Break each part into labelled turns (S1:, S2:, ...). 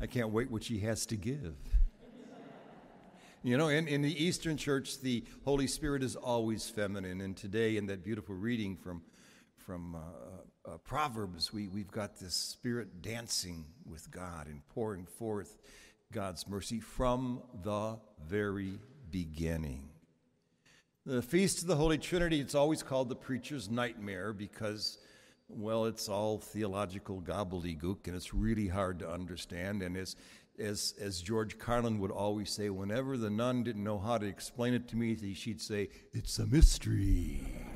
S1: I can't wait what she has to give. You know, in, in the Eastern Church, the Holy Spirit is always feminine. And today, in that beautiful reading from, from uh, uh, Proverbs, we, we've got this Spirit dancing with God and pouring forth God's mercy from the very beginning. The Feast of the Holy Trinity, it's always called the preacher's nightmare because, well, it's all theological gobbledygook and it's really hard to understand. And as, as, as George Carlin would always say, whenever the nun didn't know how to explain it to me, she'd say, It's a mystery.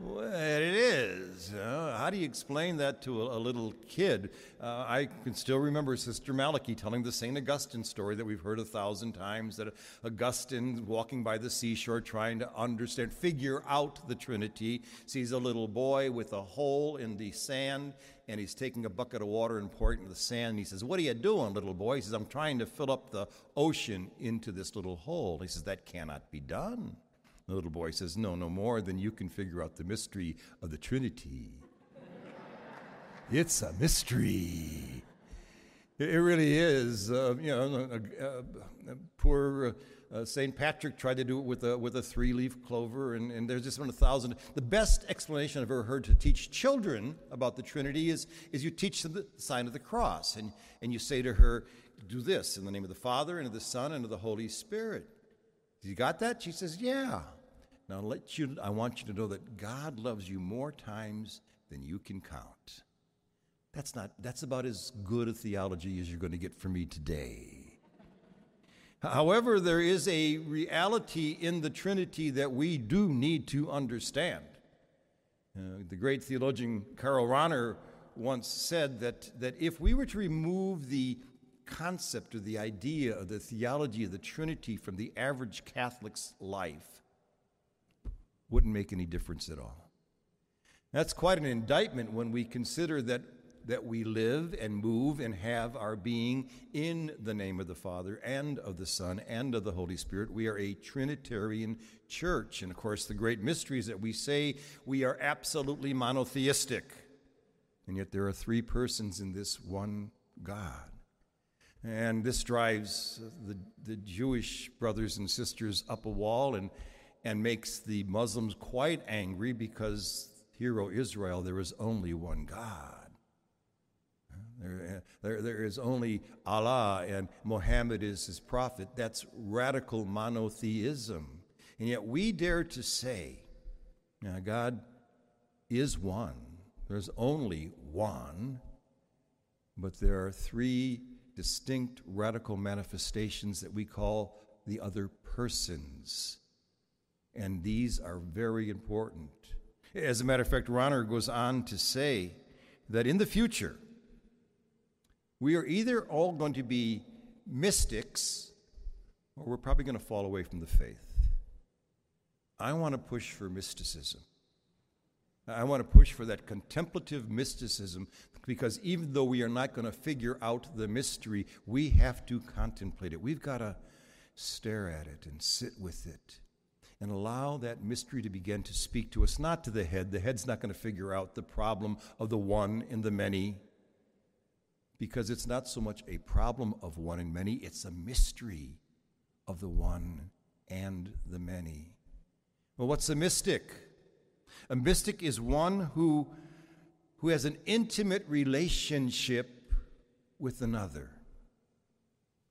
S1: Well, it is. Uh, how do you explain that to a, a little kid? Uh, I can still remember Sister Malachi telling the St. Augustine story that we've heard a thousand times that Augustine, walking by the seashore, trying to understand, figure out the Trinity, sees a little boy with a hole in the sand, and he's taking a bucket of water and pouring it into the sand. And he says, What are you doing, little boy? He says, I'm trying to fill up the ocean into this little hole. He says, That cannot be done. The little boy says, No, no more than you can figure out the mystery of the Trinity. it's a mystery. It really is. Uh, you know, uh, uh, poor St. Patrick tried to do it with a, with a three leaf clover, and, and there's just been a thousand. The best explanation I've ever heard to teach children about the Trinity is, is you teach them the sign of the cross, and, and you say to her, Do this in the name of the Father, and of the Son, and of the Holy Spirit. You got that? She says, Yeah. Now let you I want you to know that God loves you more times than you can count. That's not that's about as good a theology as you're going to get from me today. However, there is a reality in the Trinity that we do need to understand. Uh, the great theologian Karl Rahner once said that, that if we were to remove the concept or the idea of the theology of the Trinity from the average Catholic's life wouldn't make any difference at all. That's quite an indictment when we consider that, that we live and move and have our being in the name of the Father and of the Son and of the Holy Spirit. We are a Trinitarian church. And of course, the great mystery is that we say we are absolutely monotheistic. And yet there are three persons in this one God. And this drives the, the Jewish brothers and sisters up a wall and, and makes the Muslims quite angry because, here, hero Israel, there is only one God. There, there, there is only Allah and Muhammad is his prophet. That's radical monotheism. And yet we dare to say, now God is one. There's only one, but there are three distinct radical manifestations that we call the other persons. And these are very important. As a matter of fact, Rahner goes on to say that in the future, we are either all going to be mystics or we're probably going to fall away from the faith. I want to push for mysticism. I want to push for that contemplative mysticism because even though we are not going to figure out the mystery, we have to contemplate it. We've got to stare at it and sit with it and allow that mystery to begin to speak to us, not to the head. The head's not going to figure out the problem of the one and the many because it's not so much a problem of one and many, it's a mystery of the one and the many. Well, what's a mystic? A mystic is one who, who has an intimate relationship with another.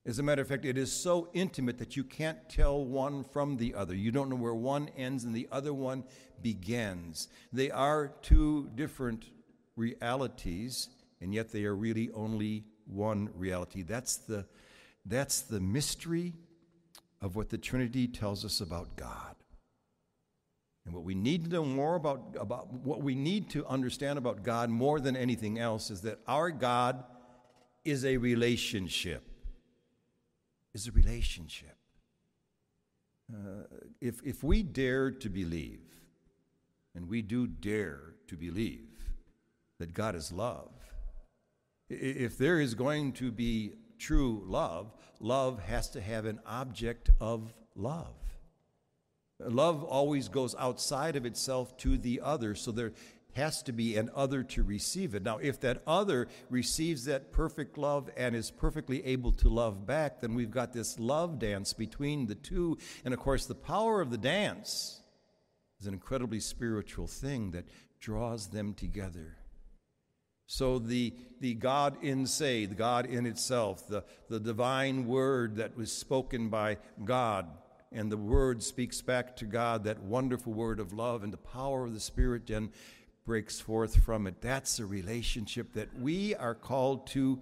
S1: As a matter of fact, it is so intimate that you can't tell one from the other. You don't know where one ends and the other one begins. They are two different realities, and yet they are really only one reality. That's the, that's the mystery of what the Trinity tells us about God. And what we need to know more about, about what we need to understand about God more than anything else is that our God is a relationship. Is a relationship. Uh, if, if we dare to believe, and we do dare to believe, that God is love, if there is going to be true love, love has to have an object of love. Love always goes outside of itself to the other. So there, has to be an other to receive it. Now, if that other receives that perfect love and is perfectly able to love back, then we've got this love dance between the two. And of course, the power of the dance is an incredibly spiritual thing that draws them together. So the, the God in se, the God in itself, the, the divine word that was spoken by God, and the word speaks back to God, that wonderful word of love, and the power of the Spirit then breaks forth from it. That's a relationship that we are called to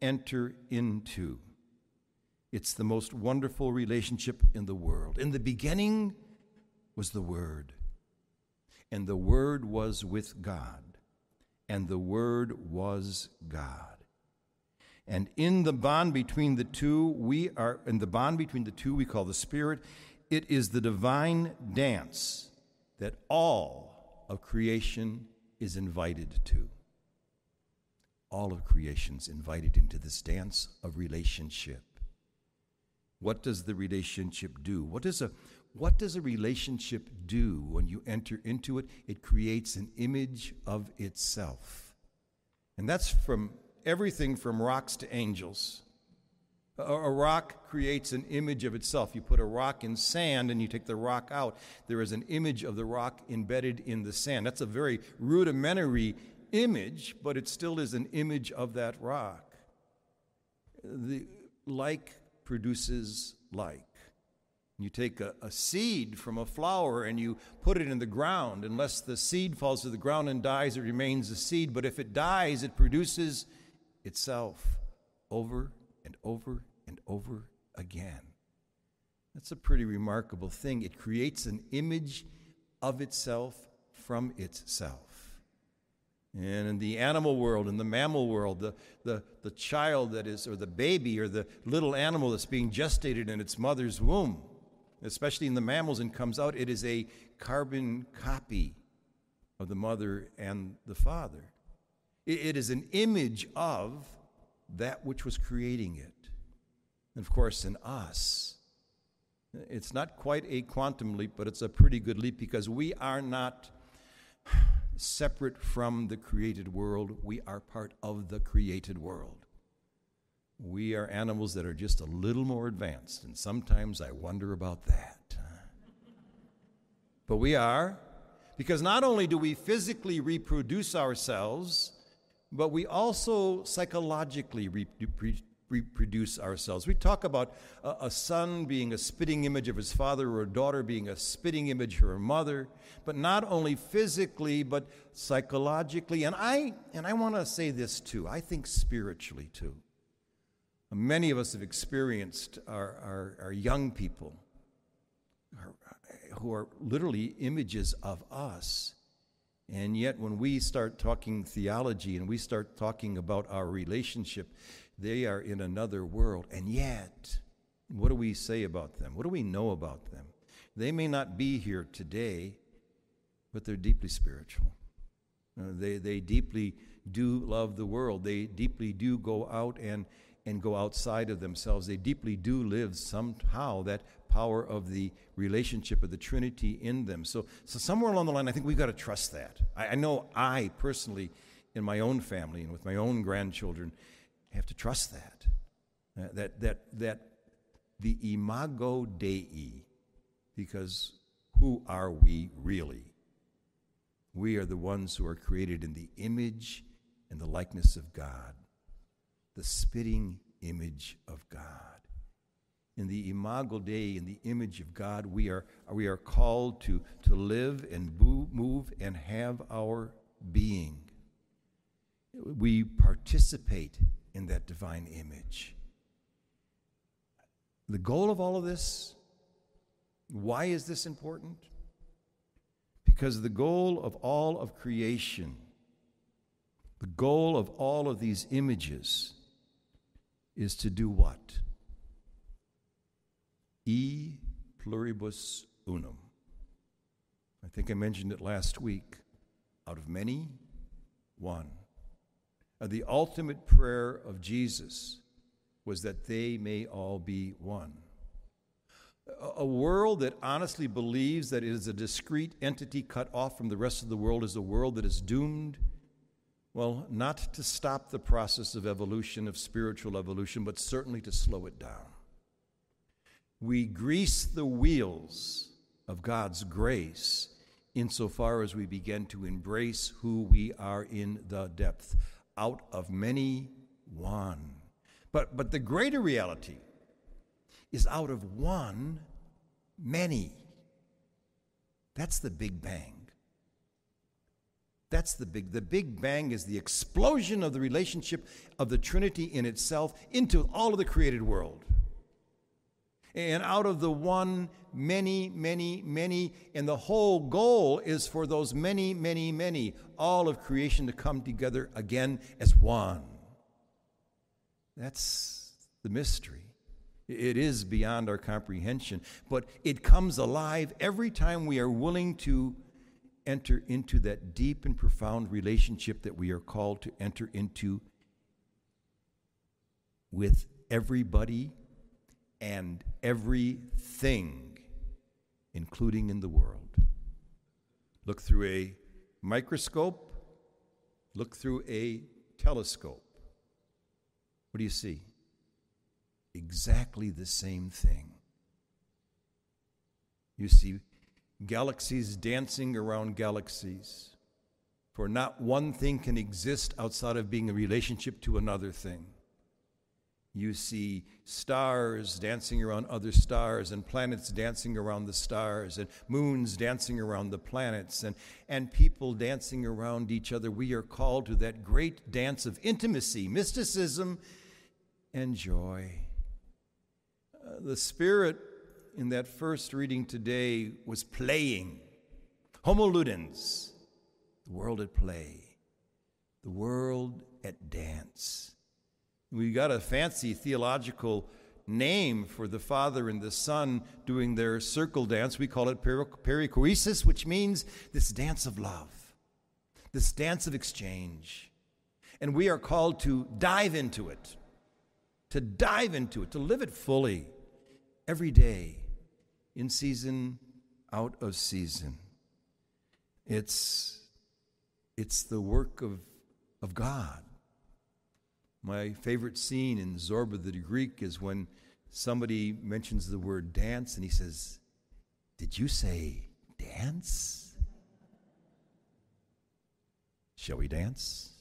S1: enter into. It's the most wonderful relationship in the world. In the beginning was the Word, and the Word was with God and the Word was God. And in the bond between the two, we are, in the bond between the two, we call the Spirit, it is the divine dance that all of creation is invited to. All of creation's invited into this dance of relationship. What does the relationship do? What does a what does a relationship do when you enter into it? It creates an image of itself. And that's from everything from rocks to angels. A, a, rock creates an image of itself. You put a rock in sand and you take the rock out, there is an image of the rock embedded in the sand. That's a very rudimentary image, but it still is an image of that rock. The like produces like. You take a, a, seed from a flower and you put it in the ground. Unless the seed falls to the ground and dies, it remains a seed. But if it dies, it produces itself over and over and over again. That's a pretty remarkable thing. It creates an image of itself from itself. And in the animal world, in the mammal world, the, the, the child that is, or the baby, or the little animal that's being gestated in its mother's womb, especially in the mammals, and comes out, it is a carbon copy of the mother and the father. It, is an image of that which was creating it. And of course, in us, it's not quite a quantum leap, but it's a pretty good leap because we are not separate from the created world, we are part of the created world. We are animals that are just a little more advanced, and sometimes I wonder about that. But we are, because not only do we physically reproduce ourselves, but we also psychologically reproduce ourselves. We talk about a, a, son being a spitting image of his father or a daughter being a spitting image of her mother, but not only physically, but psychologically. And I, and I want to say this too I think spiritually too. Many of us have experienced our, our, our young people who are literally images of us. And yet, when we start talking theology and we start talking about our relationship, they are in another world. And yet, what do we say about them? What do we know about them? They may not be here today, but they're deeply spiritual. Uh, they, they deeply do love the world. They deeply do go out and, and go outside of themselves. They deeply do live somehow that power of the relationship of the Trinity in them. So, so somewhere along the line, I think we've got to trust that. I, I know I personally, in my own family and with my own grandchildren, have to trust that. Uh, that, that, that the imago Dei, because who are we really? We are the ones who are created in the image and the likeness of God, the spitting image of God. In the imago Dei, in the image of God, we are, we are called to, to live and move and have our being. We participate in that divine image. The goal of all of this, why is this important? Because the goal of all of creation, the goal of all of these images is to do what? E pluribus unum. I think I mentioned it last week. Out of many, one. Uh, the ultimate prayer of Jesus was that they may all be one. A world that honestly believes that it is a discrete entity cut off from the rest of the world is a world that is doomed, well, not to stop the process of evolution, of spiritual evolution, but certainly to slow it down. We grease the wheels of God's grace insofar as we begin to embrace who we are in the depth. Out of many, one. But, but the greater reality is out of one, many. That's the Big Bang. That's the big the big bang is the explosion of the relationship of the Trinity in itself into all of the created world. And out of the one, many, many, many, and the whole goal is for those many, many, many, all of creation to come together again as one. That's the mystery. It is beyond our comprehension, but it comes alive every time we are willing to enter into that deep and profound relationship that we are called to enter into with everybody and everything, including in the world. Look through a microscope, look through a telescope. What do you see? Exactly the same thing. You see galaxies dancing around galaxies. For not one thing can exist outside of being a relationship to another thing. You see stars dancing around other stars, and planets dancing around the stars, and moons dancing around the planets, and, and people dancing around each other. We are called to that great dance of intimacy, mysticism, and joy. Uh, the Spirit in that first reading today was playing. Homo ludens, the world at play, the world at dance. We got a fancy theological name for the Father and the Son doing their circle dance. We call it perichoresis, which means this dance of love, this dance of exchange. And we are called to dive into it, to dive into it, to live it fully every day in season, out of season. It's, it's the work of, of God. My favorite scene in Zorba the Greek is when somebody mentions the word dance and he says, Did you say dance? Shall we dance?